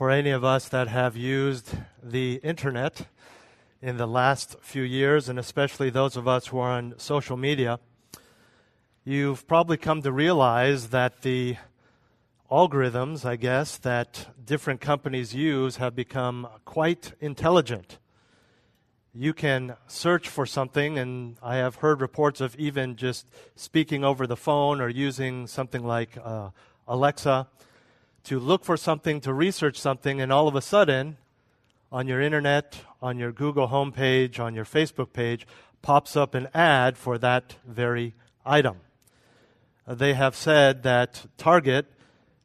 For any of us that have used the internet in the last few years, and especially those of us who are on social media, you've probably come to realize that the algorithms, I guess, that different companies use have become quite intelligent. You can search for something, and I have heard reports of even just speaking over the phone or using something like uh, Alexa to look for something, to research something, and all of a sudden, on your internet, on your Google homepage, on your Facebook page, pops up an ad for that very item. Uh, they have said that Target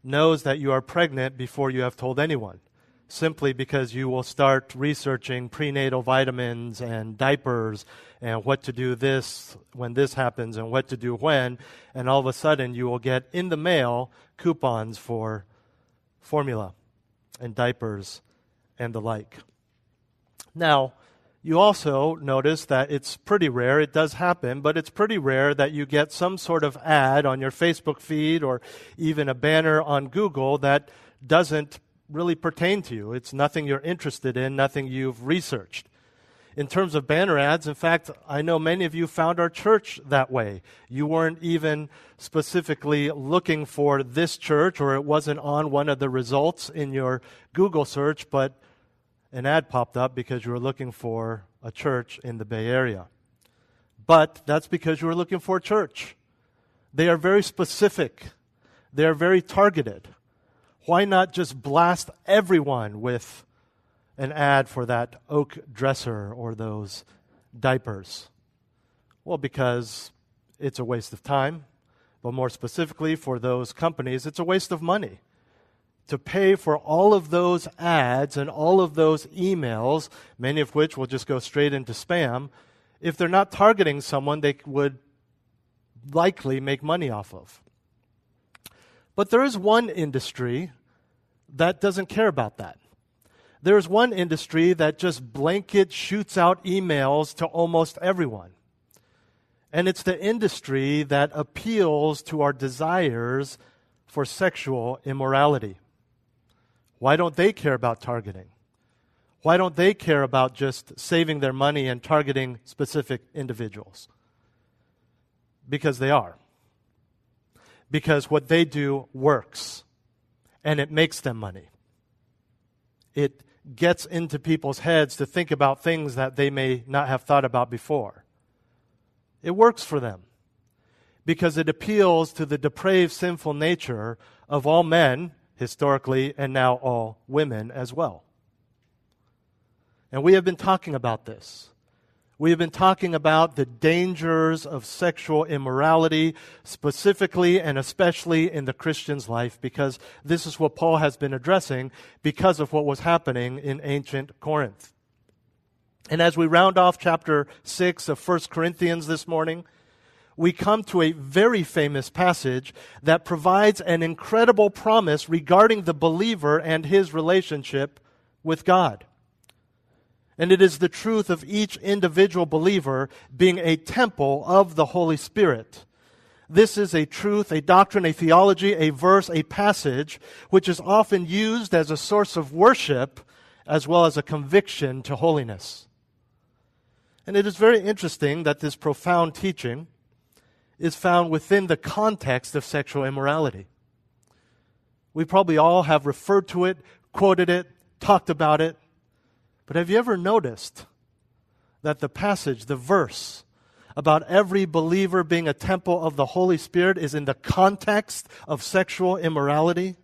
knows that you are pregnant before you have told anyone, simply because you will start researching prenatal vitamins and diapers and what to do this when this happens and what to do when, and all of a sudden you will get in the mail coupons for formula and diapers and the like. Now, you also notice that it's pretty rare, it does happen, but it's pretty rare that you get some sort of ad on your Facebook feed or even a banner on Google that doesn't really pertain to you. It's nothing you're interested in, nothing you've researched in terms of banner ads. In fact, I know many of you found our church that way. You weren't even specifically looking for this church, or it wasn't on one of the results in your Google search, but an ad popped up because you were looking for a church in the Bay Area. But that's because you were looking for a church. They are very specific, they are very targeted. Why not just blast everyone with an ad for that oak dresser or those diapers? Well, because it's a waste of time, but more specifically for those companies, it's a waste of money. To pay for all of those ads and all of those emails, many of which will just go straight into spam, if they're not targeting someone they would likely make money off of. But there is one industry that doesn't care about that. There's one industry that just blanket shoots out emails to almost everyone. And it's the industry that appeals to our desires for sexual immorality. Why don't they care about targeting? Why don't they care about just saving their money and targeting specific individuals? Because they are. Because what they do works and it makes them money. It gets into people's heads to think about things that they may not have thought about before. It works for them because it appeals to the depraved, sinful nature of all men, historically, and now all women as well. And we have been talking about this. We have been talking about the dangers of sexual immorality, specifically and especially in the Christian's life, because this is what Paul has been addressing because of what was happening in ancient Corinth. And as we round off chapter 6 of 1 Corinthians this morning, we come to a very famous passage that provides an incredible promise regarding the believer and his relationship with God. And it is the truth of each individual believer being a temple of the Holy Spirit. This is a truth, a doctrine, a theology, a verse, a passage, which is often used as a source of worship as well as a conviction to holiness. And it is very interesting that this profound teaching is found within the context of sexual immorality. We probably all have referred to it, quoted it, talked about it, but have you ever noticed that the passage, the verse, about every believer being a temple of the Holy Spirit is in the context of sexual immorality?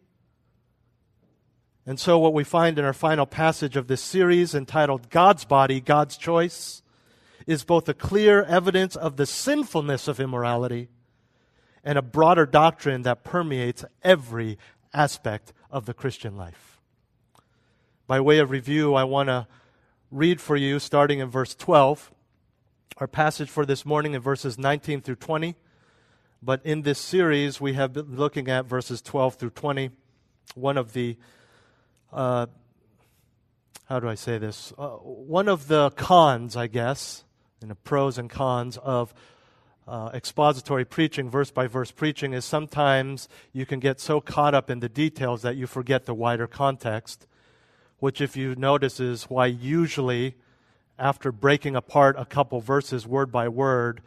And so, what we find in our final passage of this series entitled God's Body, God's Choice, is both a clear evidence of the sinfulness of immorality and a broader doctrine that permeates every aspect of the Christian life. By way of review, I want to read for you, starting in verse 12, our passage for this morning in verses 19 through 20. But in this series, we have been looking at verses 12 through 20. One of the, uh, how do I say this? Uh, one of the cons, I guess, and the pros and cons of uh, expository preaching, verse by verse preaching, is sometimes you can get so caught up in the details that you forget the wider context, which, if you notice, is why usually after breaking apart a couple verses word by word,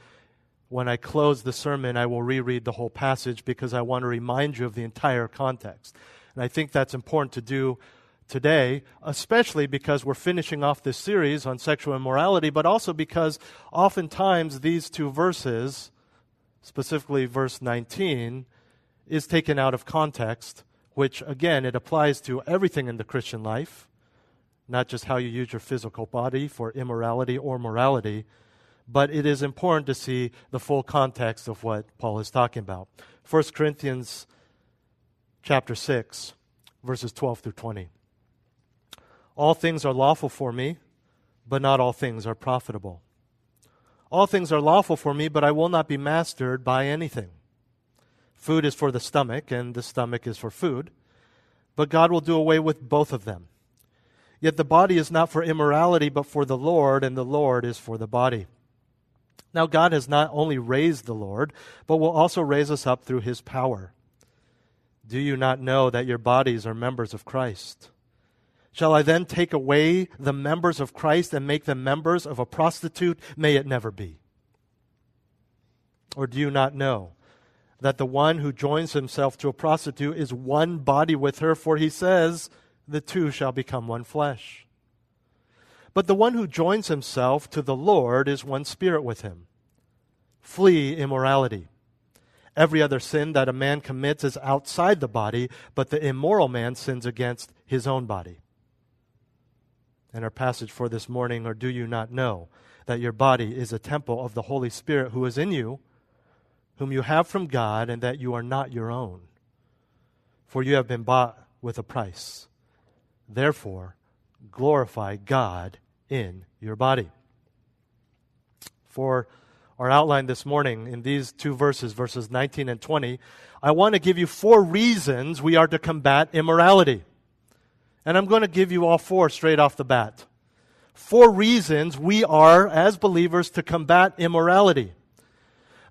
when I close the sermon, I will reread the whole passage because I want to remind you of the entire context. And I think that's important to do today, especially because we're finishing off this series on sexual immorality, but also because oftentimes these two verses, specifically verse 19, is taken out of context, which again, it applies to everything in the Christian life, not just how you use your physical body for immorality or morality but it is important to see the full context of what Paul is talking about. 1 Corinthians chapter 6 verses 12 through 20. All things are lawful for me, but not all things are profitable. All things are lawful for me, but I will not be mastered by anything. Food is for the stomach, and the stomach is for food, but God will do away with both of them. Yet the body is not for immorality, but for the Lord, and the Lord is for the body. Now, God has not only raised the Lord, but will also raise us up through his power. Do you not know that your bodies are members of Christ? Shall I then take away the members of Christ and make them members of a prostitute? May it never be. Or do you not know that the one who joins himself to a prostitute is one body with her? For he says, the two shall become one flesh. But the one who joins himself to the Lord is one spirit with him. Flee immorality. Every other sin that a man commits is outside the body, but the immoral man sins against his own body. And our passage for this morning, or do you not know that your body is a temple of the Holy Spirit who is in you, whom you have from God, and that you are not your own? For you have been bought with a price. Therefore, glorify God in your body. For our outline this morning in these two verses, verses 19 and 20, I want to give you four reasons we are to combat immorality. And I'm going to give you all four straight off the bat. Four reasons we are, as believers, to combat immorality.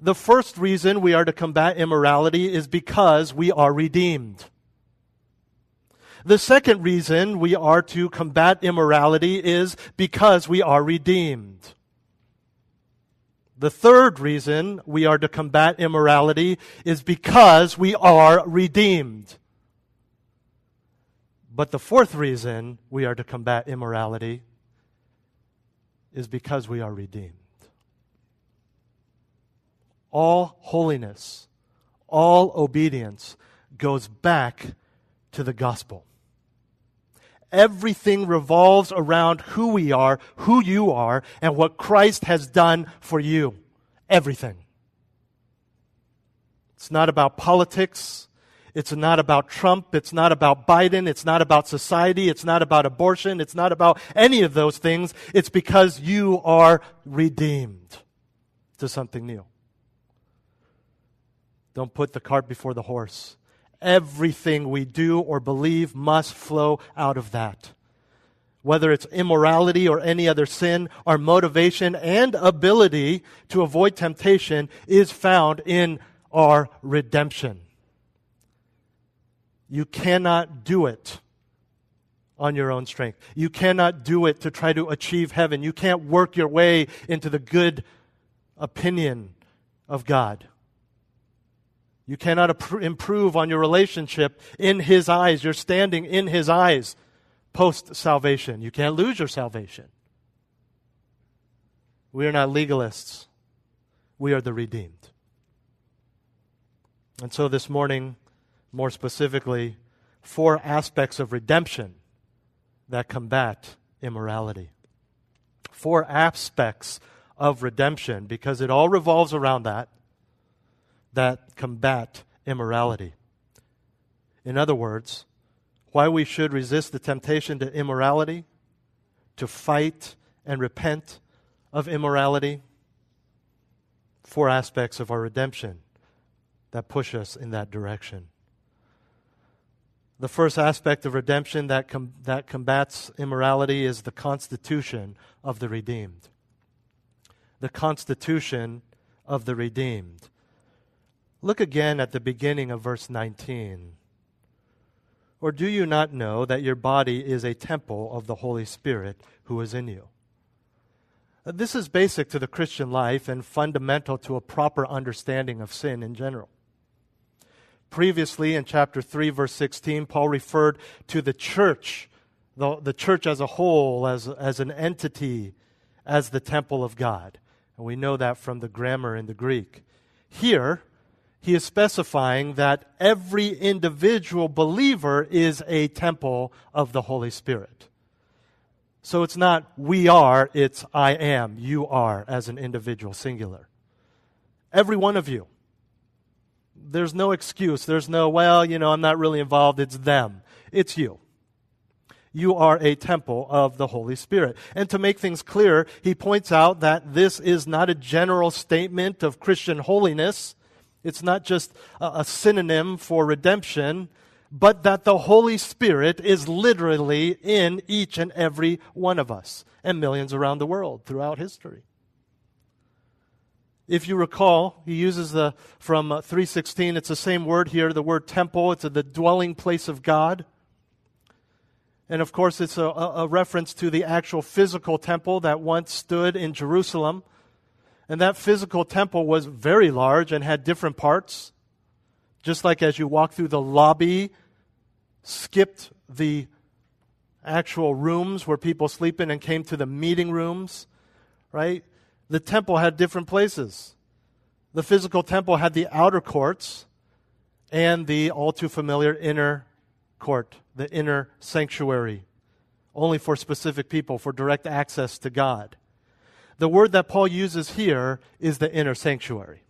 The first reason we are to combat immorality is because we are redeemed. The second reason we are to combat immorality is because we are redeemed. The third reason we are to combat immorality is because we are redeemed. But the fourth reason we are to combat immorality is because we are redeemed. All holiness, all obedience goes back to the gospel. Everything revolves around who we are, who you are, and what Christ has done for you. Everything. It's not about politics. It's not about Trump. It's not about Biden. It's not about society. It's not about abortion. It's not about any of those things. It's because you are redeemed to something new. Don't put the cart before the horse. Everything we do or believe must flow out of that. Whether it's immorality or any other sin, our motivation and ability to avoid temptation is found in our redemption. You cannot do it on your own strength. You cannot do it to try to achieve heaven. You can't work your way into the good opinion of God. You cannot improve on your relationship in His eyes. You're standing in His eyes post salvation. You can't lose your salvation. We are not legalists, we are the redeemed. And so this morning, more specifically, four aspects of redemption that combat immorality. Four aspects of redemption because it all revolves around that that combat immorality. In other words, why we should resist the temptation to immorality, to fight and repent of immorality. Four aspects of our redemption that push us in that direction. The first aspect of redemption that, com- that combats immorality is the constitution of the redeemed. The constitution of the redeemed. Look again at the beginning of verse 19. Or do you not know that your body is a temple of the Holy Spirit who is in you? Uh, this is basic to the Christian life and fundamental to a proper understanding of sin in general. Previously, in chapter 3, verse 16, Paul referred to the church, the, the church as a whole, as, as an entity, as the temple of God. And we know that from the grammar in the Greek. Here, he is specifying that every individual believer is a temple of the Holy Spirit. So it's not we are, it's I am, you are, as an individual, singular. Every one of you. There's no excuse. There's no, well, you know, I'm not really involved. It's them. It's you. You are a temple of the Holy Spirit. And to make things clear, he points out that this is not a general statement of Christian holiness it's not just a, a synonym for redemption, but that the Holy Spirit is literally in each and every one of us and millions around the world throughout history. If you recall, he uses the from uh, 316, it's the same word here, the word temple, it's the dwelling place of God. And of course, it's a, a reference to the actual physical temple that once stood in Jerusalem and that physical temple was very large and had different parts. Just like as you walk through the lobby, skipped the actual rooms where people sleep in and came to the meeting rooms, right? The temple had different places. The physical temple had the outer courts and the all too familiar inner court, the inner sanctuary, only for specific people, for direct access to God. The word that Paul uses here is the inner sanctuary.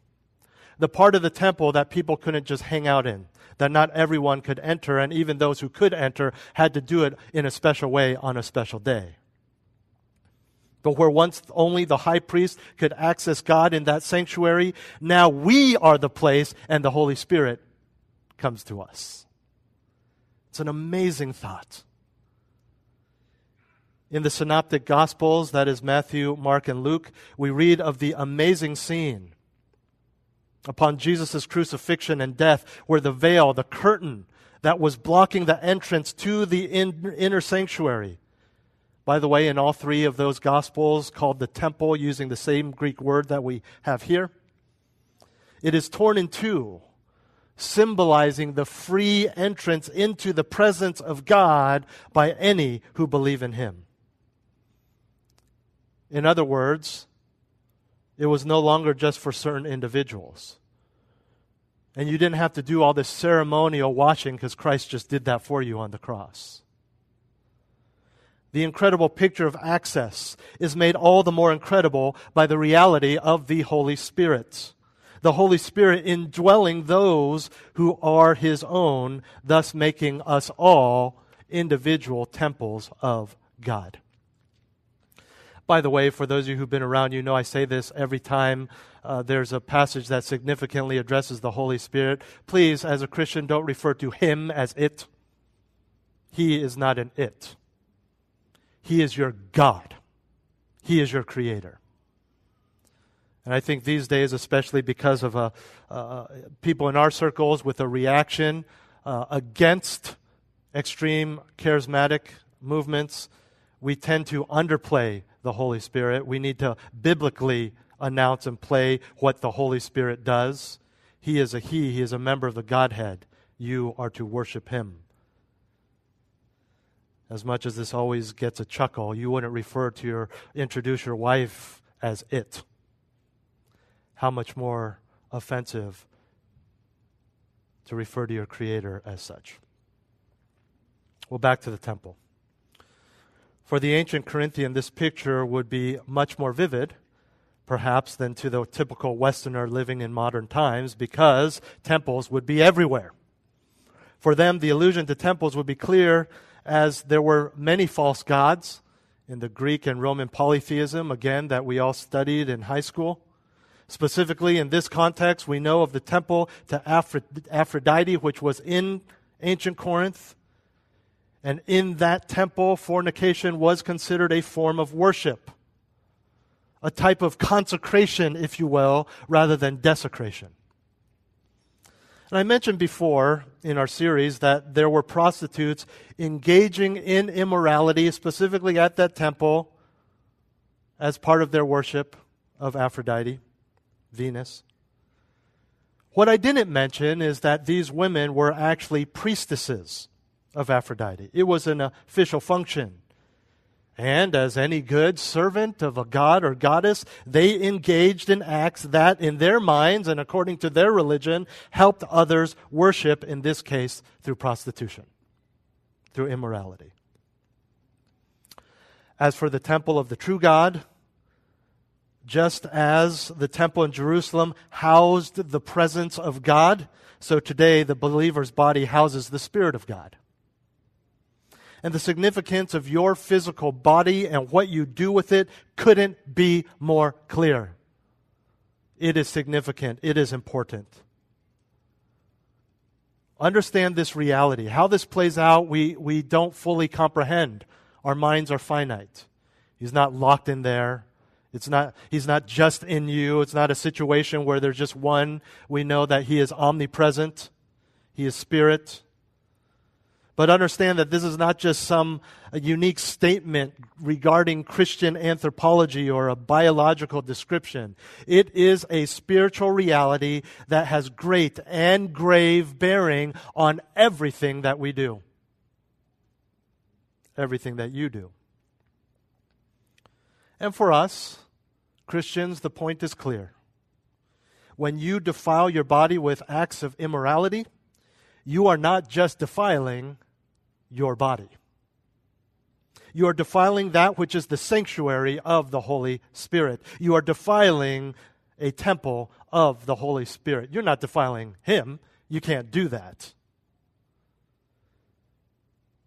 The part of the temple that people couldn't just hang out in, that not everyone could enter, and even those who could enter had to do it in a special way on a special day. But where once only the high priest could access God in that sanctuary, now we are the place and the Holy Spirit comes to us. It's an amazing thought in the Synoptic Gospels, that is Matthew, Mark, and Luke, we read of the amazing scene upon Jesus' crucifixion and death, where the veil, the curtain that was blocking the entrance to the in, inner sanctuary, by the way, in all three of those Gospels, called the temple, using the same Greek word that we have here, it is torn in two, symbolizing the free entrance into the presence of God by any who believe in Him. In other words, it was no longer just for certain individuals. And you didn't have to do all this ceremonial washing because Christ just did that for you on the cross. The incredible picture of access is made all the more incredible by the reality of the Holy Spirit. The Holy Spirit indwelling those who are His own, thus making us all individual temples of God. By the way, for those of you who've been around, you know I say this every time uh, there's a passage that significantly addresses the Holy Spirit. Please, as a Christian, don't refer to Him as it. He is not an it. He is your God. He is your Creator. And I think these days, especially because of uh, uh, people in our circles with a reaction uh, against extreme charismatic movements, we tend to underplay the Holy Spirit. We need to biblically announce and play what the Holy Spirit does. He is a He, He is a member of the Godhead. You are to worship Him. As much as this always gets a chuckle, you wouldn't refer to your, introduce your wife as it. How much more offensive to refer to your Creator as such. Well, back to the temple. For the ancient Corinthian, this picture would be much more vivid perhaps, than to the typical Westerner living in modern times because temples would be everywhere. For them, the allusion to temples would be clear as there were many false gods in the Greek and Roman polytheism, again, that we all studied in high school. Specifically, in this context, we know of the temple to Aphrodite, which was in ancient Corinth. And in that temple, fornication was considered a form of worship, a type of consecration, if you will, rather than desecration. And I mentioned before in our series that there were prostitutes engaging in immorality, specifically at that temple, as part of their worship of Aphrodite, Venus. What I didn't mention is that these women were actually priestesses of Aphrodite. It was an official function. And as any good servant of a god or goddess, they engaged in acts that, in their minds and according to their religion, helped others worship, in this case, through prostitution, through immorality. As for the temple of the true God, just as the temple in Jerusalem housed the presence of God, so today the believer's body houses the Spirit of God and the significance of your physical body and what you do with it couldn't be more clear. It is significant, it is important. Understand this reality. How this plays out, we, we don't fully comprehend. Our minds are finite. He's not locked in there. It's not, he's not just in you. It's not a situation where there's just one. We know that he is omnipresent. He is spirit. But understand that this is not just some unique statement regarding Christian anthropology or a biological description. It is a spiritual reality that has great and grave bearing on everything that we do. Everything that you do. And for us, Christians, the point is clear. When you defile your body with acts of immorality, you are not just defiling your body. You are defiling that which is the sanctuary of the Holy Spirit. You are defiling a temple of the Holy Spirit. You're not defiling Him. You can't do that.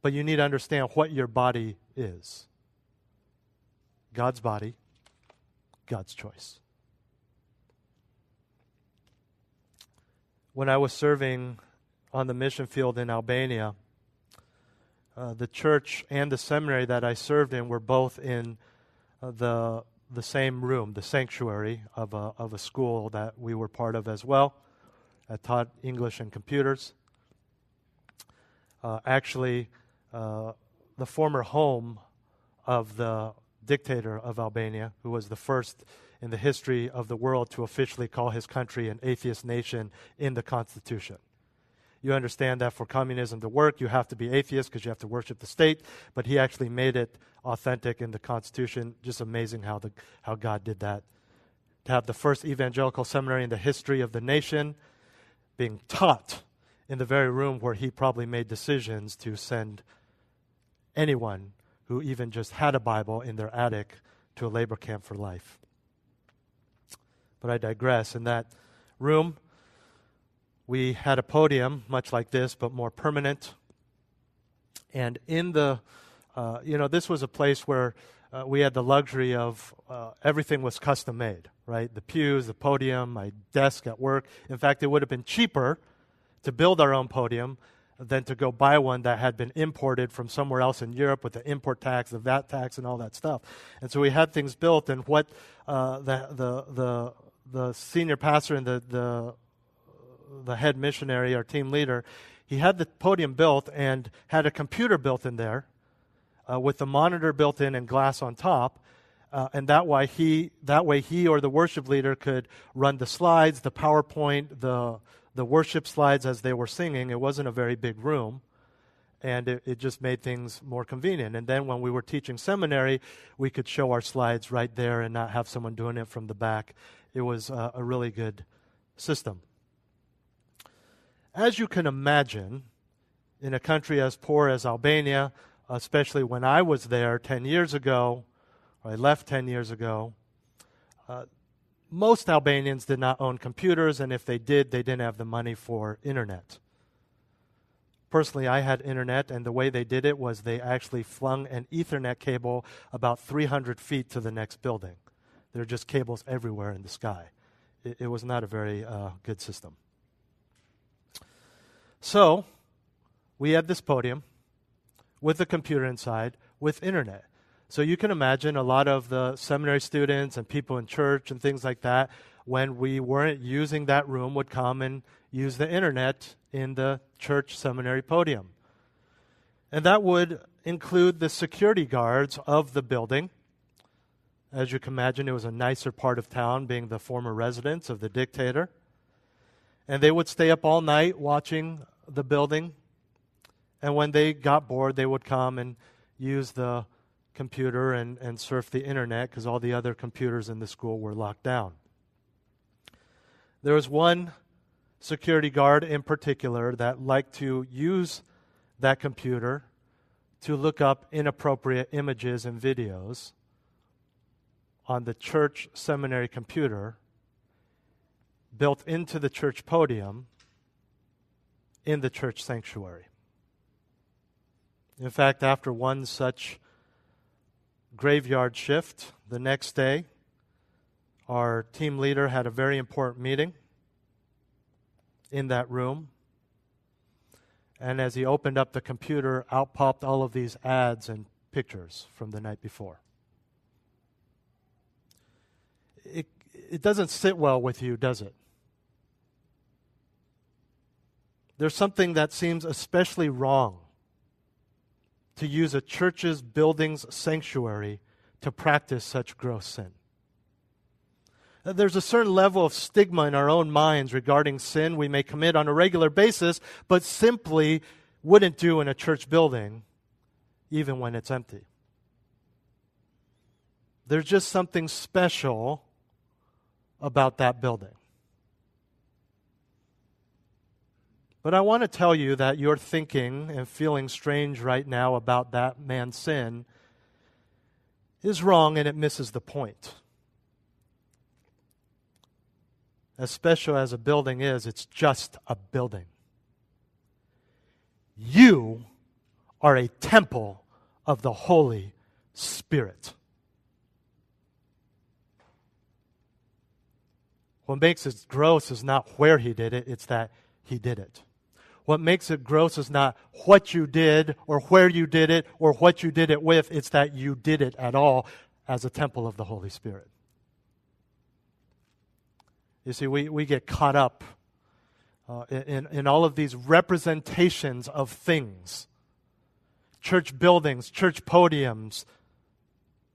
But you need to understand what your body is God's body, God's choice. When I was serving on the mission field in Albania, uh, the church and the seminary that I served in were both in uh, the the same room, the sanctuary of a of a school that we were part of as well. I taught English and computers. Uh, actually, uh, the former home of the dictator of Albania, who was the first in the history of the world to officially call his country an atheist nation in the Constitution. You understand that for communism to work, you have to be atheist because you have to worship the state. But he actually made it authentic in the Constitution. Just amazing how, the, how God did that. To have the first evangelical seminary in the history of the nation being taught in the very room where he probably made decisions to send anyone who even just had a Bible in their attic to a labor camp for life. But I digress. In that room, we had a podium much like this, but more permanent. And in the, uh, you know, this was a place where uh, we had the luxury of uh, everything was custom made, right? The pews, the podium, my desk at work. In fact, it would have been cheaper to build our own podium than to go buy one that had been imported from somewhere else in Europe with the import tax, the VAT tax, and all that stuff. And so we had things built, and what uh, the, the, the, the senior pastor and the, the the head missionary, our team leader, he had the podium built and had a computer built in there uh, with the monitor built in and glass on top. Uh, and that way he that way he or the worship leader could run the slides, the PowerPoint, the the worship slides as they were singing. It wasn't a very big room, and it, it just made things more convenient. And then when we were teaching seminary, we could show our slides right there and not have someone doing it from the back. It was uh, a really good system. As you can imagine, in a country as poor as Albania, especially when I was there 10 years ago, or I left 10 years ago, uh, most Albanians did not own computers, and if they did, they didn't have the money for internet. Personally, I had internet, and the way they did it was they actually flung an Ethernet cable about 300 feet to the next building. There are just cables everywhere in the sky. It, it was not a very uh, good system. So, we had this podium with a computer inside with internet. So you can imagine a lot of the seminary students and people in church and things like that, when we weren't using that room, would come and use the internet in the church seminary podium. And that would include the security guards of the building. As you can imagine, it was a nicer part of town, being the former residence of the dictator. And they would stay up all night watching the building. And when they got bored, they would come and use the computer and, and surf the internet because all the other computers in the school were locked down. There was one security guard in particular that liked to use that computer to look up inappropriate images and videos on the church seminary computer built into the church podium in the church sanctuary. In fact, after one such graveyard shift the next day. Our team leader had a very important meeting in that room. And as he opened up the computer, out popped all of these ads and pictures from the night before. It, it doesn't sit well with you, does it? There's something that seems especially wrong to use a church's building's sanctuary to practice such gross sin. There's a certain level of stigma in our own minds regarding sin we may commit on a regular basis, but simply wouldn't do in a church building, even when it's empty. There's just something special about that building. But I want to tell you that you're thinking and feeling strange right now about that man's sin is wrong and it misses the point. As special as a building is, it's just a building. You are a temple of the Holy Spirit. What makes it gross is not where he did it, it's that he did it. What makes it gross is not what you did or where you did it or what you did it with, it's that you did it at all as a temple of the Holy Spirit. You see, we, we get caught up uh, in, in all of these representations of things. Church buildings, church podiums,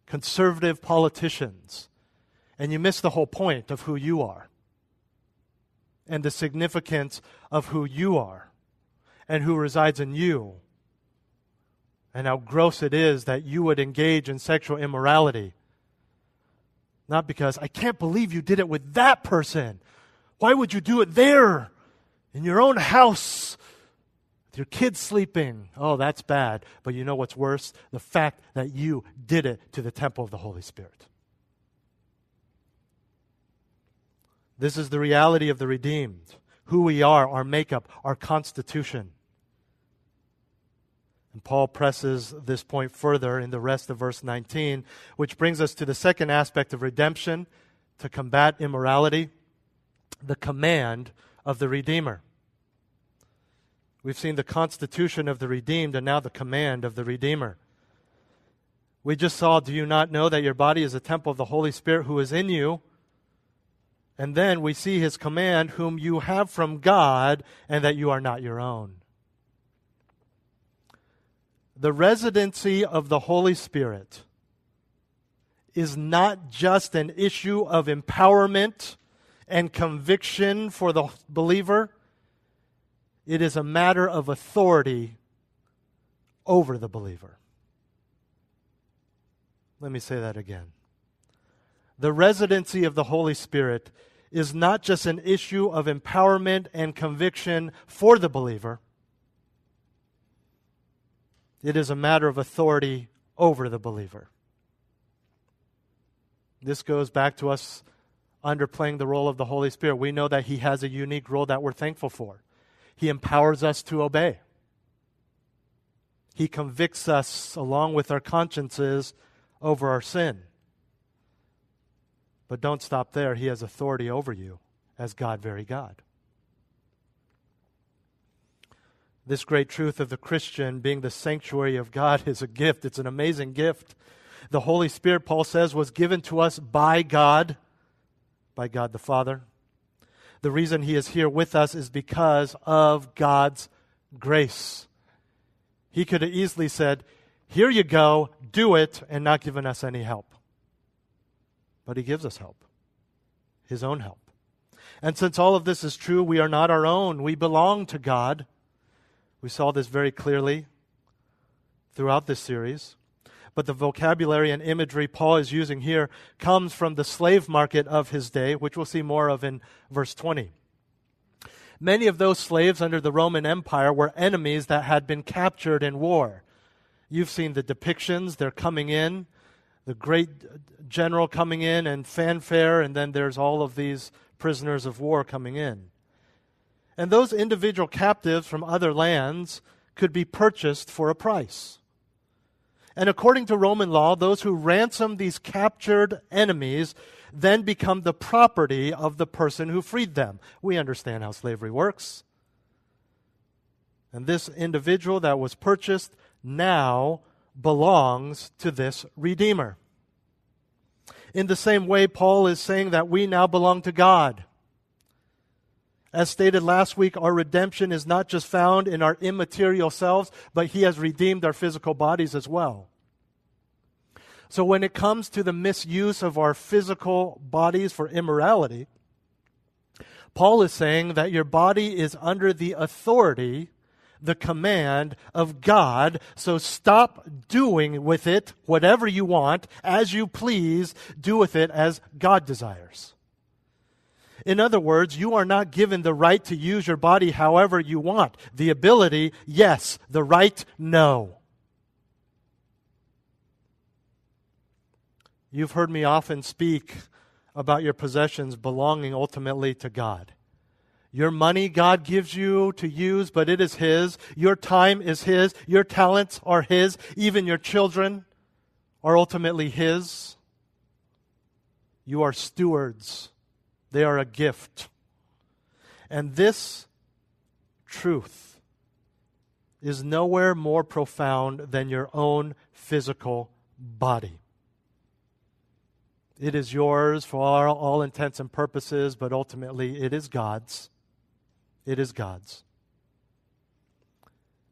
conservative politicians, and you miss the whole point of who you are and the significance of who you are and who resides in you. And how gross it is that you would engage in sexual immorality. Not because I can't believe you did it with that person. Why would you do it there in your own house with your kids sleeping? Oh, that's bad. But you know what's worse? The fact that you did it to the temple of the Holy Spirit. This is the reality of the redeemed who we are, our makeup, our constitution. And Paul presses this point further in the rest of verse 19, which brings us to the second aspect of redemption to combat immorality the command of the Redeemer. We've seen the constitution of the redeemed and now the command of the Redeemer. We just saw, do you not know that your body is a temple of the Holy Spirit who is in you? And then we see his command, whom you have from God, and that you are not your own the residency of the Holy Spirit is not just an issue of empowerment and conviction for the believer, it is a matter of authority over the believer. Let me say that again. The residency of the Holy Spirit is not just an issue of empowerment and conviction for the believer it is a matter of authority over the believer. This goes back to us under playing the role of the Holy Spirit. We know that He has a unique role that we're thankful for. He empowers us to obey. He convicts us along with our consciences over our sin. But don't stop there. He has authority over you as God, very God. This great truth of the Christian being the sanctuary of God is a gift. It's an amazing gift. The Holy Spirit, Paul says, was given to us by God, by God the Father. The reason he is here with us is because of God's grace. He could have easily said, Here you go, do it, and not given us any help. But he gives us help, his own help. And since all of this is true, we are not our own. We belong to God. We saw this very clearly throughout this series. But the vocabulary and imagery Paul is using here comes from the slave market of his day, which we'll see more of in verse 20. Many of those slaves under the Roman Empire were enemies that had been captured in war. You've seen the depictions, they're coming in, the great general coming in and fanfare, and then there's all of these prisoners of war coming in. And those individual captives from other lands could be purchased for a price. And according to Roman law, those who ransom these captured enemies then become the property of the person who freed them. We understand how slavery works. And this individual that was purchased now belongs to this Redeemer. In the same way, Paul is saying that we now belong to God. As stated last week, our redemption is not just found in our immaterial selves, but He has redeemed our physical bodies as well. So when it comes to the misuse of our physical bodies for immorality, Paul is saying that your body is under the authority, the command of God. So stop doing with it whatever you want, as you please, do with it as God desires. In other words, you are not given the right to use your body however you want. The ability, yes. The right, no. You've heard me often speak about your possessions belonging ultimately to God. Your money God gives you to use, but it is His. Your time is His. Your talents are His. Even your children are ultimately His. You are stewards, they are a gift. And this truth is nowhere more profound than your own physical body. It is yours for all, all, intents and purposes, but ultimately it is God's. It is God's.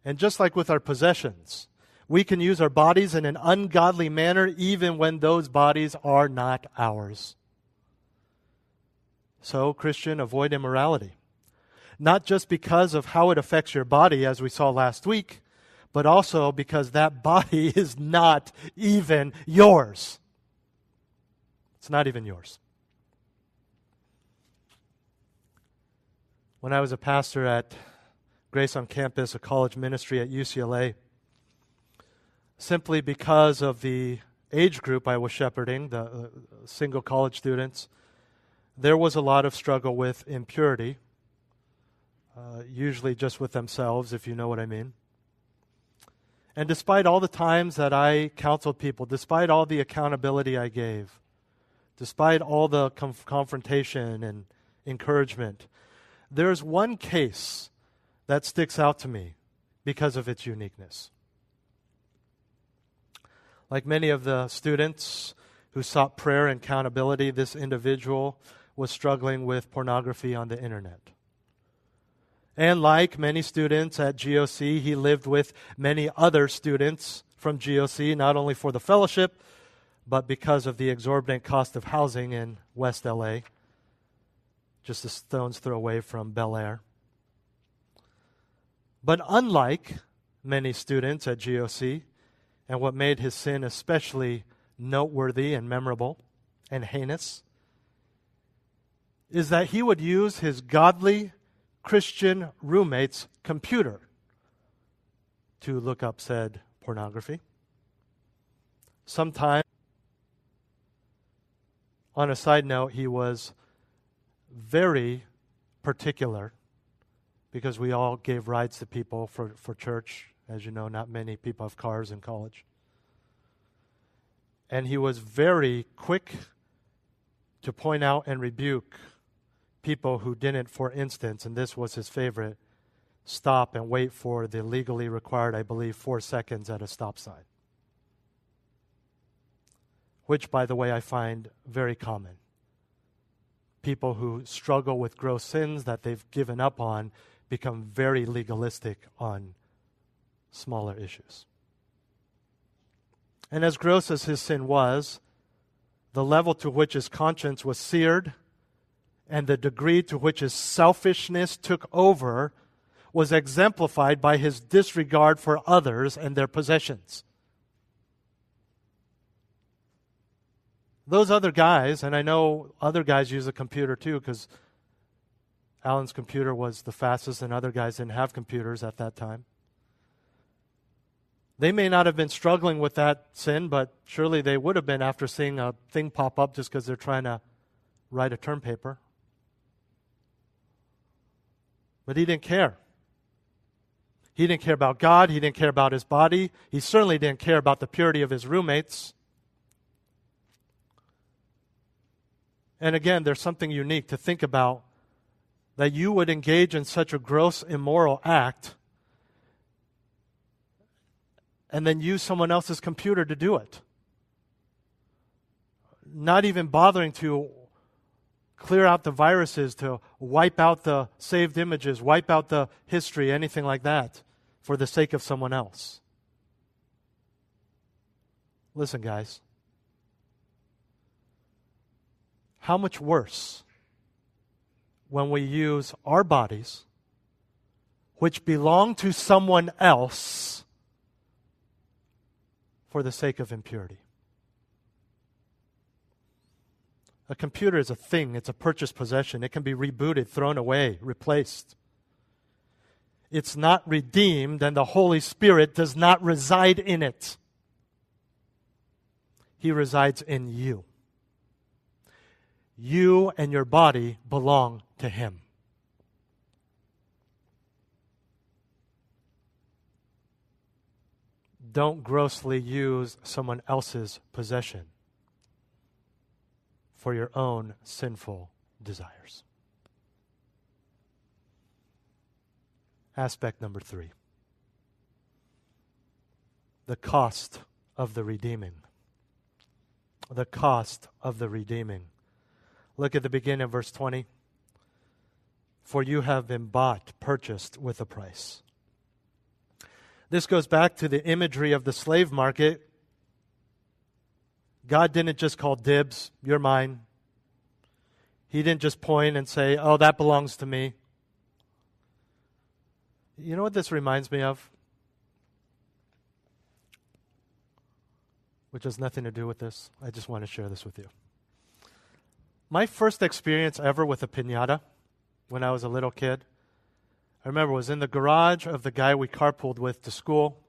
And just like with our possessions, we can use our bodies in an ungodly manner even when those bodies are not ours. So, Christian, avoid immorality. Not just because of how it affects your body, as we saw last week, but also because that body is not even yours. It's not even yours. When I was a pastor at Grace on Campus, a college ministry at UCLA, simply because of the age group I was shepherding, the uh, single college students, there was a lot of struggle with impurity, uh, usually just with themselves, if you know what I mean. And despite all the times that I counseled people, despite all the accountability I gave, despite all the conf- confrontation and encouragement, there's one case that sticks out to me because of its uniqueness. Like many of the students who sought prayer and accountability, this individual was struggling with pornography on the internet. And like many students at GOC, he lived with many other students from GOC, not only for the fellowship, but because of the exorbitant cost of housing in West LA, just a stone's throw away from Bel Air. But unlike many students at GOC, and what made his sin especially noteworthy and memorable and heinous, is that he would use his godly Christian roommate's computer to look up said pornography. Sometimes on a side note, he was very particular because we all gave rides to people for, for church. As you know, not many people have cars in college. And he was very quick to point out and rebuke people who didn't, for instance, and this was his favorite, stop and wait for the legally required, I believe, four seconds at a stop sign. Which, by the way, I find very common. People who struggle with gross sins that they've given up on become very legalistic on smaller issues. And as gross as his sin was, the level to which his conscience was seared and the degree to which his selfishness took over was exemplified by his disregard for others and their possessions. Those other guys, and I know other guys use a computer too, because Alan's computer was the fastest, and other guys didn't have computers at that time. They may not have been struggling with that sin, but surely they would have been after seeing a thing pop up just because they're trying to write a term paper. But he didn't care. He didn't care about God. He didn't care about his body. He certainly didn't care about the purity of his roommates. And again, there's something unique to think about that you would engage in such a gross immoral act and then use someone else's computer to do it. Not even bothering to clear out the viruses, to wipe out the saved images, wipe out the history, anything like that, for the sake of someone else. Listen, guys. How much worse when we use our bodies, which belong to someone else, for the sake of impurity. A computer is a thing, it's a purchased possession. It can be rebooted, thrown away, replaced. It's not redeemed, and the Holy Spirit does not reside in it. He resides in you. You and your body belong to Him. don't grossly use someone else's possession for your own sinful desires. Aspect number three the cost of the redeeming. The cost of the redeeming. Look at the beginning of verse 20. For you have been bought, purchased with a price. This goes back to the imagery of the slave market. God didn't just call dibs, you're mine. He didn't just point and say, oh, that belongs to me. You know what this reminds me of? Which has nothing to do with this. I just want to share this with you. My first experience ever with a pinata when I was a little kid I remember was in the garage of the guy we carpooled with to school.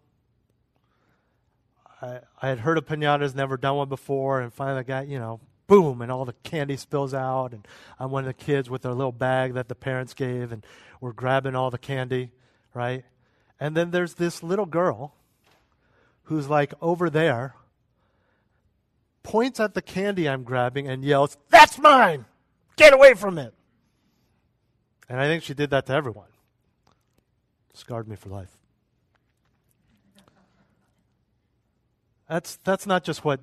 I, I had heard of pinatas, never done one before, and finally the guy, you know, boom, and all the candy spills out, and I'm one of the kids with their little bag that the parents gave, and we're grabbing all the candy, right? And then there's this little girl who's like over there, points at the candy I'm grabbing and yells, That's mine! Get away from it! And I think she did that to everyone scarred me for life. That's, that's not just what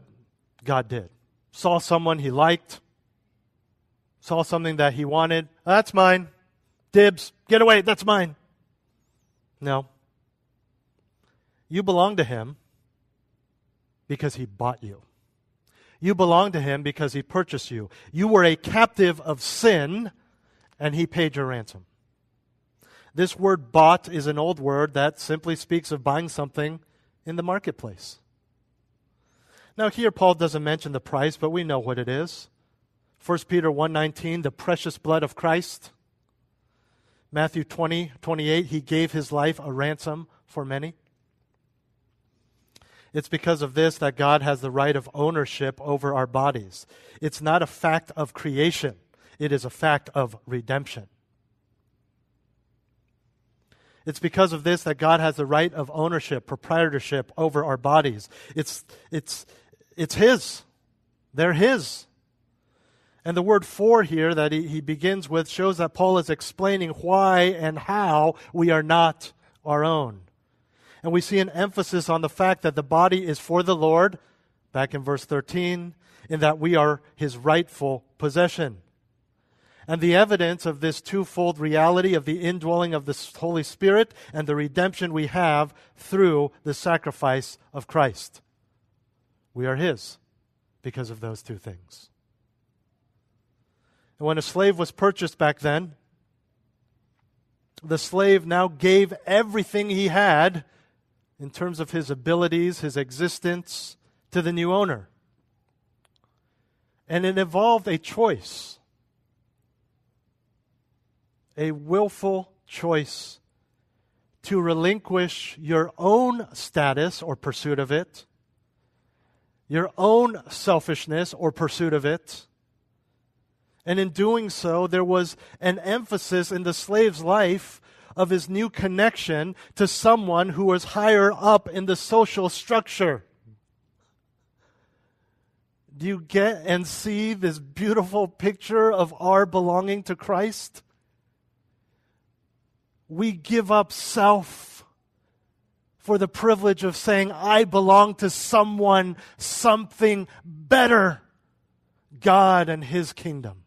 God did. Saw someone he liked, saw something that he wanted. That's mine. Dibs, get away, that's mine. No. You belong to him because he bought you. You belong to him because he purchased you. You were a captive of sin, and he paid your ransom. This word bought is an old word that simply speaks of buying something in the marketplace. Now here Paul doesn't mention the price, but we know what it is. 1 Peter 1:19, the precious blood of Christ. Matthew 20, 28, he gave his life a ransom for many. It's because of this that God has the right of ownership over our bodies. It's not a fact of creation. it is a fact of redemption. It's because of this that God has the right of ownership, proprietorship over our bodies. It's, it's, it's His. They're His. And the word for here that he, he begins with shows that Paul is explaining why and how we are not our own. And we see an emphasis on the fact that the body is for the Lord, back in verse 13, in that we are his rightful possession. And the evidence of this twofold reality of the indwelling of the Holy Spirit and the redemption we have through the sacrifice of Christ. We are His because of those two things. And when a slave was purchased back then, the slave now gave everything he had in terms of his abilities, his existence, to the new owner. And it involved a choice a willful choice to relinquish your own status or pursuit of it, your own selfishness or pursuit of it. And in doing so, there was an emphasis in the slave's life of his new connection to someone who was higher up in the social structure. Do you get and see this beautiful picture of our belonging to Christ? we give up self for the privilege of saying, I belong to someone, something better God and His kingdom.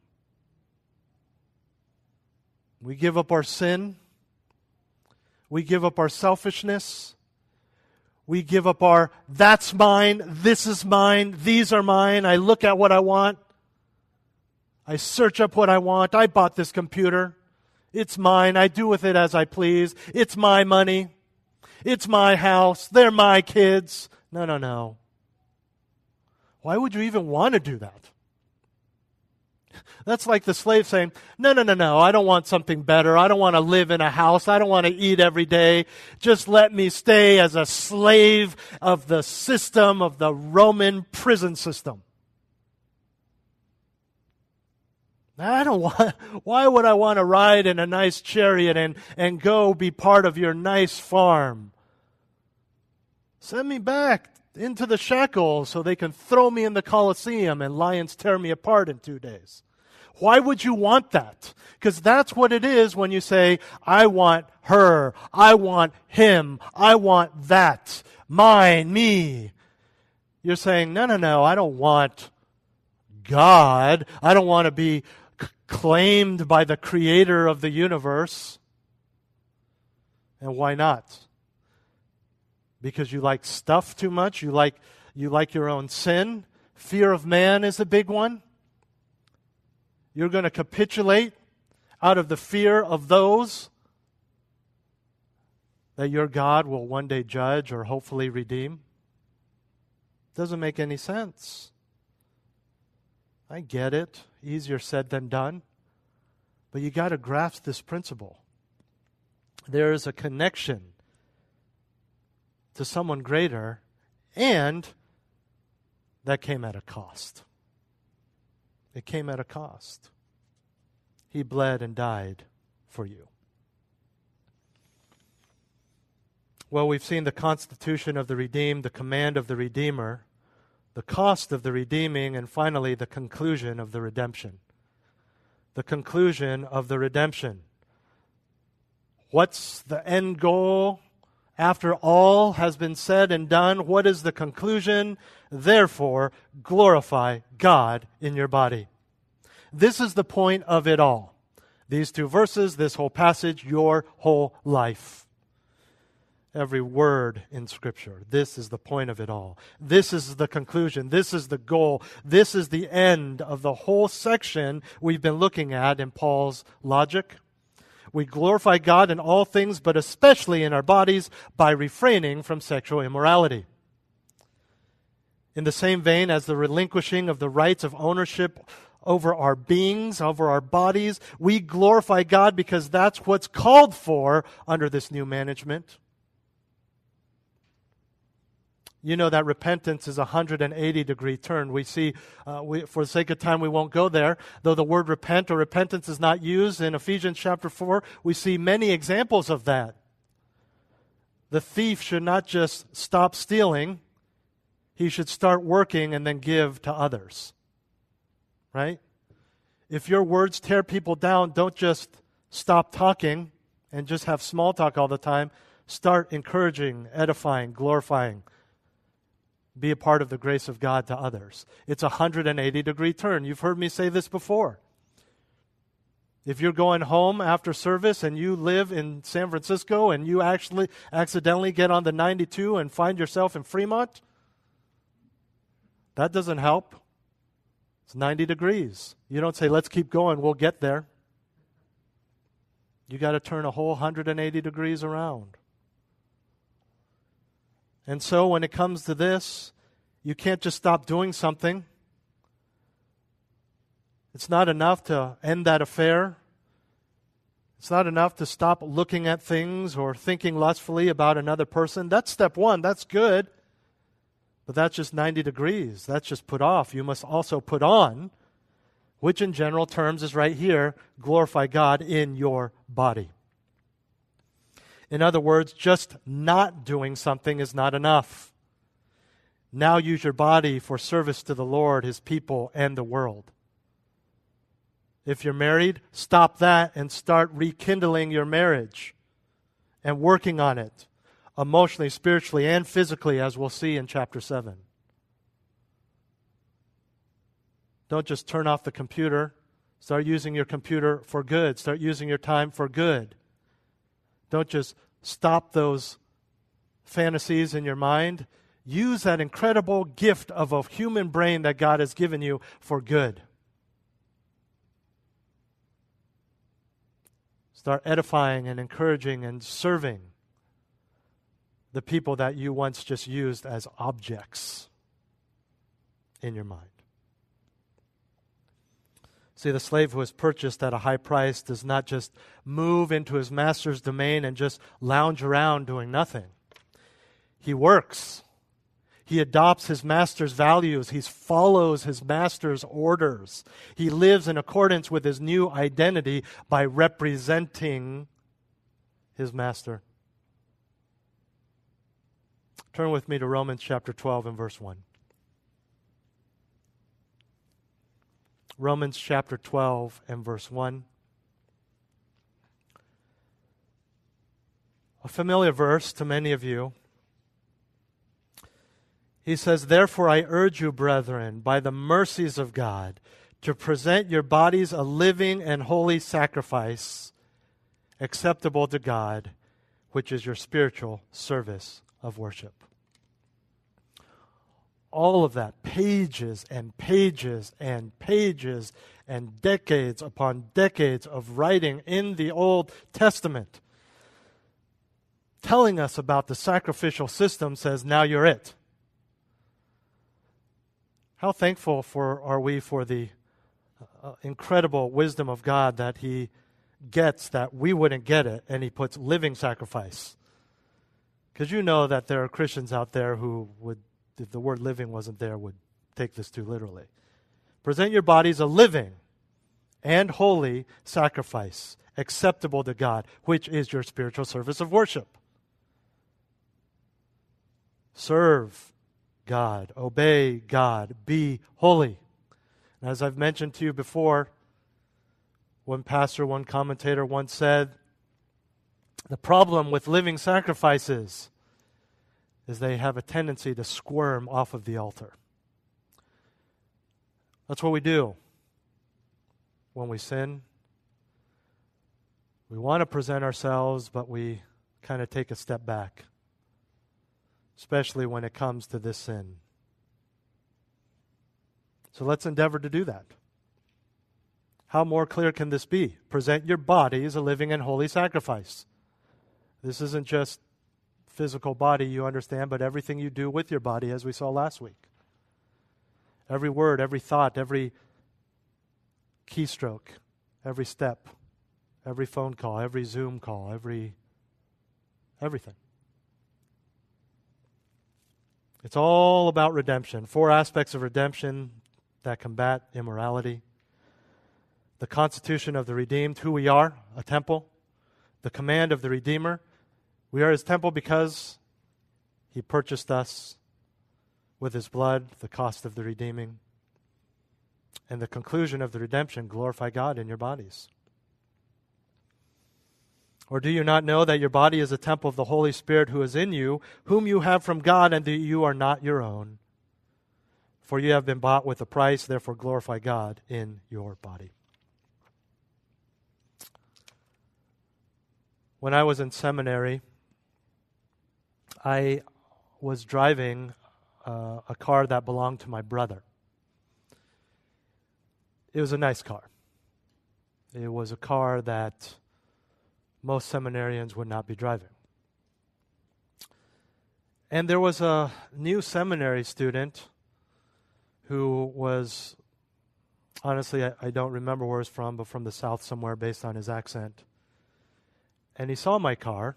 We give up our sin. We give up our selfishness. We give up our, that's mine, this is mine, these are mine, I look at what I want, I search up what I want, I bought this computer. It's mine. I do with it as I please. It's my money. It's my house. They're my kids. No, no, no. Why would you even want to do that? That's like the slave saying, No, no, no, no, I don't want something better. I don't want to live in a house. I don't want to eat every day. Just let me stay as a slave of the system, of the Roman prison system. I don't want, why would I want to ride in a nice chariot and, and go be part of your nice farm? Send me back into the shackles so they can throw me in the Colosseum and lions tear me apart in two days. Why would you want that? Because that's what it is when you say, I want her, I want him, I want that, mine, me. You're saying, no, no, no, I don't want God. I don't want to be claimed by the creator of the universe. And why not? Because you like stuff too much? You like, you like your own sin? Fear of man is a big one. You're going to capitulate out of the fear of those that your God will one day judge or hopefully redeem. Doesn't make any sense. I get it. Easier said than done. But you got to grasp this principle. There is a connection to someone greater, and that came at a cost. It came at a cost. He bled and died for you. Well, we've seen the constitution of the redeemed, the command of the Redeemer the cost of the redeeming, and finally, the conclusion of the redemption. The conclusion of the redemption. What's the end goal? After all has been said and done, what is the conclusion? Therefore, glorify God in your body. This is the point of it all. These two verses, this whole passage, your whole life every word in Scripture. This is the point of it all. This is the conclusion. This is the goal. This is the end of the whole section we've been looking at in Paul's logic. We glorify God in all things, but especially in our bodies, by refraining from sexual immorality. In the same vein as the relinquishing of the rights of ownership over our beings, over our bodies, we glorify God because that's what's called for under this new management. You know that repentance is a 180 degree turn. We see, uh, we, for the sake of time, we won't go there. Though the word repent or repentance is not used in Ephesians chapter 4, we see many examples of that. The thief should not just stop stealing, he should start working and then give to others. Right? If your words tear people down, don't just stop talking and just have small talk all the time. Start encouraging, edifying, glorifying be a part of the grace of God to others. It's a 180 degree turn. You've heard me say this before. If you're going home after service and you live in San Francisco and you actually accidentally get on the 92 and find yourself in Fremont, that doesn't help. It's 90 degrees. You don't say, let's keep going, we'll get there. You got to turn a whole 180 degrees around. And so when it comes to this, you can't just stop doing something. It's not enough to end that affair. It's not enough to stop looking at things or thinking lustfully about another person. That's step one. That's good. But that's just 90 degrees. That's just put off. You must also put on, which in general terms is right here glorify God in your body. In other words, just not doing something is not enough. Now use your body for service to the Lord, His people, and the world. If you're married, stop that and start rekindling your marriage and working on it emotionally, spiritually, and physically, as we'll see in chapter 7. Don't just turn off the computer. Start using your computer for good. Start using your time for good. Don't just stop those fantasies in your mind. Use that incredible gift of a human brain that God has given you for good. Start edifying and encouraging and serving the people that you once just used as objects in your mind. See, the slave who is purchased at a high price does not just move into his master's domain and just lounge around doing nothing. He works. He adopts his master's values. He follows his master's orders. He lives in accordance with his new identity by representing his master. Turn with me to Romans chapter 12 and verse 1. Romans chapter 12 and verse 1. A familiar verse to many of you. He says, Therefore I urge you, brethren, by the mercies of God, to present your bodies a living and holy sacrifice, acceptable to God, which is your spiritual service of worship all of that, pages and pages and pages and decades upon decades of writing in the Old Testament, telling us about the sacrificial system, says, now you're it. How thankful for, are we for the uh, incredible wisdom of God that He gets that we wouldn't get it, and He puts living sacrifice. Because you know that there are Christians out there who would if the word living wasn't there, would take this too literally. Present your bodies a living and holy sacrifice, acceptable to God, which is your spiritual service of worship. Serve God, obey God, be holy. And as I've mentioned to you before, one pastor, one commentator once said, the problem with living sacrifices is they have a tendency to squirm off of the altar. That's what we do when we sin. We want to present ourselves, but we kind of take a step back, especially when it comes to this sin. So let's endeavor to do that. How more clear can this be? Present your body as a living and holy sacrifice. This isn't just physical body, you understand, but everything you do with your body, as we saw last week. Every word, every thought, every keystroke, every step, every phone call, every Zoom call, every everything. It's all about redemption. Four aspects of redemption that combat immorality the constitution of the redeemed, who we are, a temple, the command of the Redeemer. We are his temple because he purchased us with his blood, the cost of the redeeming. And the conclusion of the redemption glorify God in your bodies. Or do you not know that your body is a temple of the Holy Spirit who is in you, whom you have from God, and that you are not your own? For you have been bought with a price, therefore glorify God in your body. When I was in seminary, I was driving uh, a car that belonged to my brother. It was a nice car. It was a car that most seminarians would not be driving. And there was a new seminary student who was, honestly, I, I, don't remember where he's from, but from the South somewhere based on his accent. And he saw my car,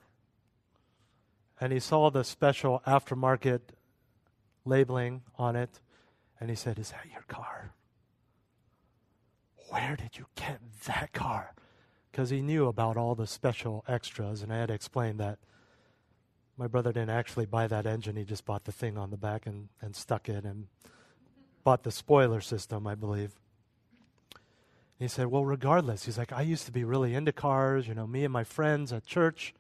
and he saw the special aftermarket labeling on it, and he said, Is that your car? Where did you get that car? because he knew about all the special extras, and I had to explain that my brother didn't actually buy that engine. He just bought the thing on the back and, and stuck it and bought the spoiler system, I believe. He said, Well, regardless, he's like, I used to be really into cars. You know, me and my friends at church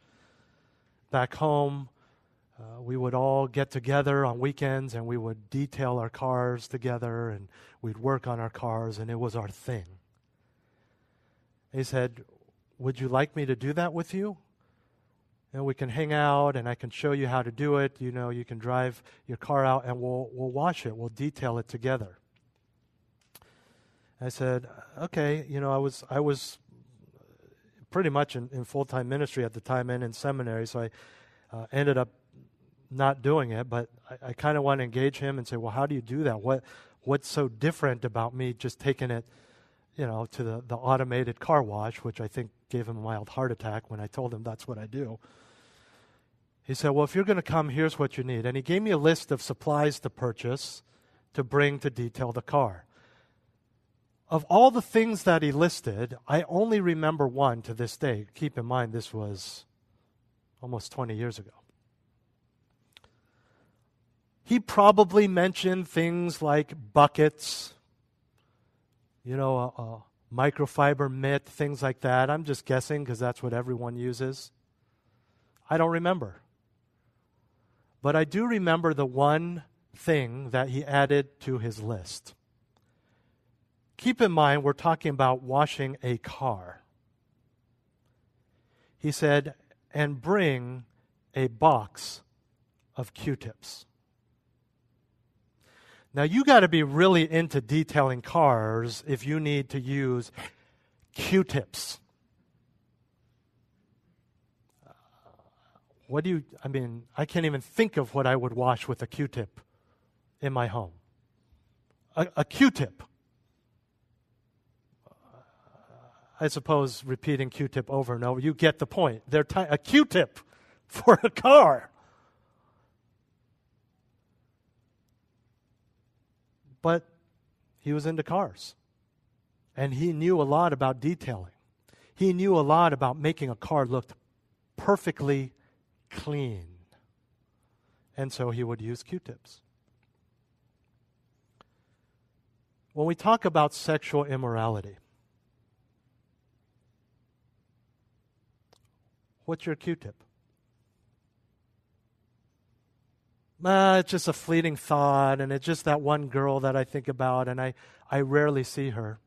back home, uh, we would all get together on weekends and we would detail our cars together and we'd work on our cars, and it was our thing. He said, would you like me to do that with you? And we can hang out and I can show you how to do it. You know, you can drive your car out and we'll, we'll wash it. We'll detail it together. I said, okay, you know, I was, I was pretty much in, in full time ministry at the time and in seminary, so I uh, ended up not doing it. But I, I kind of want to engage him and say, well, how do you do that? What, what's so different about me just taking it you know, to the, the automated car wash, which I think gave him a mild heart attack when I told him that's what I do. He said, Well, if you're going to come, here's what you need. And he gave me a list of supplies to purchase to bring to detail the car. Of all the things that he listed, I only remember one to this day. Keep in mind, this was almost 20 years ago. He probably mentioned things like buckets, you know, a, a microfiber mitt, things like that. I'm just guessing because that's what everyone uses. I don't remember. But I do remember the one thing that he added to his list. Keep in mind, we're talking about washing a car. He said, and bring a box of Q tips. Now, you got to be really into detailing cars if you need to use Q tips. Uh, what do you, I mean, I can't even think of what I would wash with a Q tip in my home. A, a Q tip. I suppose repeating Q tip over and over, you get the point. They're a Q tip for a car. But he was into cars. And he knew a lot about detailing. He knew a lot about making a car look perfectly clean. And so he would use Q tips. When we talk about sexual immorality, what's your Q tip? It's just a fleeting thought, and it's just that one girl that I think about, and I, I rarely see her.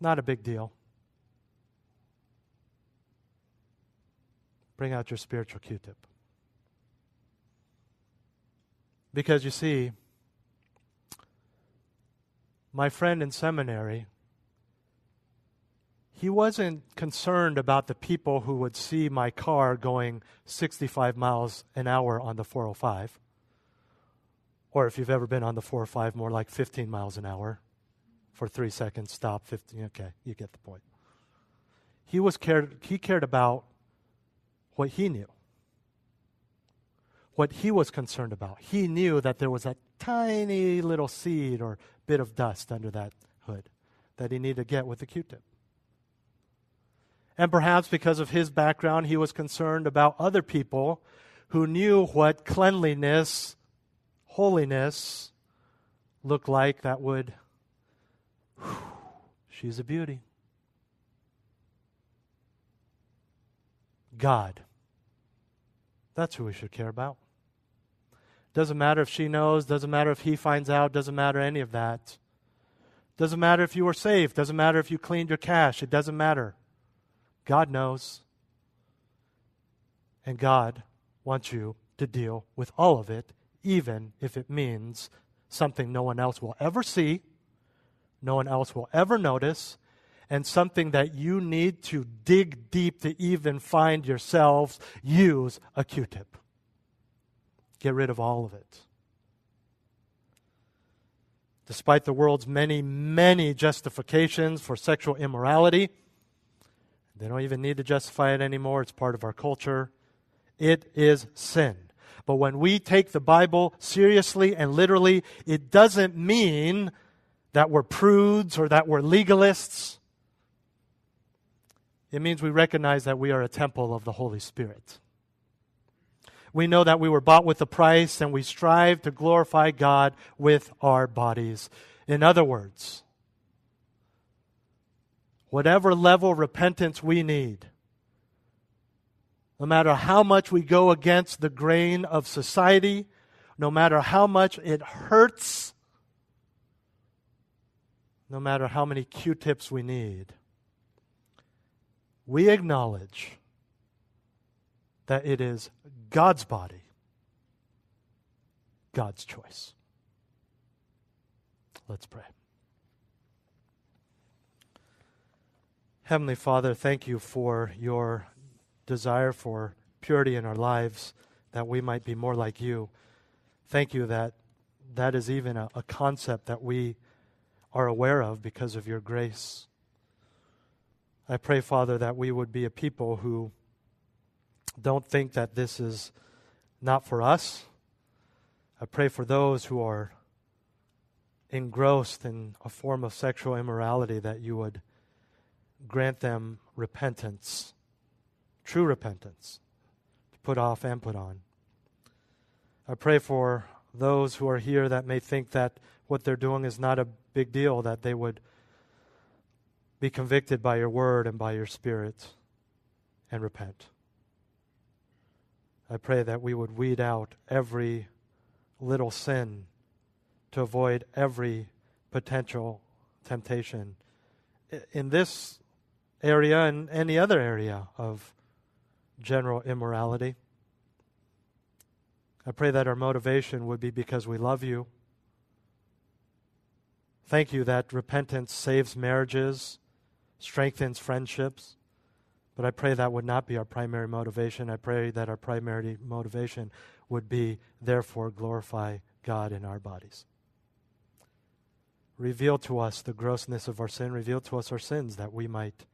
Not a big deal. Bring out your spiritual Q tip. Because you see, my friend in seminary he wasn't concerned about the people who would see my car going 65 miles an hour on the 405. Or if you've ever been on the 405, more like 15 miles an hour for three seconds, stop, 15. Okay, you get the point. He, was cared, he cared about what he knew. what he was concerned about. He knew that there was a tiny little seed or bit of dust under that hood that he needed to get with a Q tip. And perhaps because of his background, he was concerned about other people who knew what cleanliness, holiness looked like that would, she's a beauty. God. That's who we should care about. Doesn't matter if she knows, doesn't matter if he finds out, doesn't matter any of that. Doesn't matter if you were saved, doesn't matter if you cleaned your cache, it doesn't matter. God knows. And God wants you to deal with all of it, even if it means something no one else will ever see, no one else will ever notice, and something that you need to dig deep to even find yourselves. Use a Q tip. Get rid of all of it. Despite the world's many, many justifications for sexual immorality, they don't even need to justify it anymore. It's part of our culture. It is sin. But when we take the Bible seriously and literally, it doesn't mean that we're prudes or that we're legalists. It means we recognize that we are a temple of the Holy Spirit. We know that we were bought with a price and we strive to glorify God with our bodies. In other words, whatever level of repentance we need, no matter how much we go against the grain of society, no matter how much it hurts, no matter how many Q tips we need, we acknowledge that it is God's body, God's choice. Let's pray. Heavenly Father, thank you for your desire for purity in our lives, that we might be more like you. Thank you that that is even a, a concept that we are aware of because of your grace. I pray, Father, that we would be a people who don't think that this is not for us. I pray for those who are engrossed in a form of sexual immorality that you would grant them repentance, true repentance, to put off and put on. I pray for those who are here that may think that what they're doing is not a big deal, that they would be convicted by your word and by your spirit and repent. I pray that we would weed out every little sin to avoid every potential temptation. In this area and any other area of general immorality. I pray that our motivation would be because we love you. Thank you that repentance saves marriages, strengthens friendships. But I pray that would not be our primary motivation. I pray that our primary motivation would be, therefore, glorify God in our bodies. Reveal to us the grossness of our sin. Reveal to us our sins that we might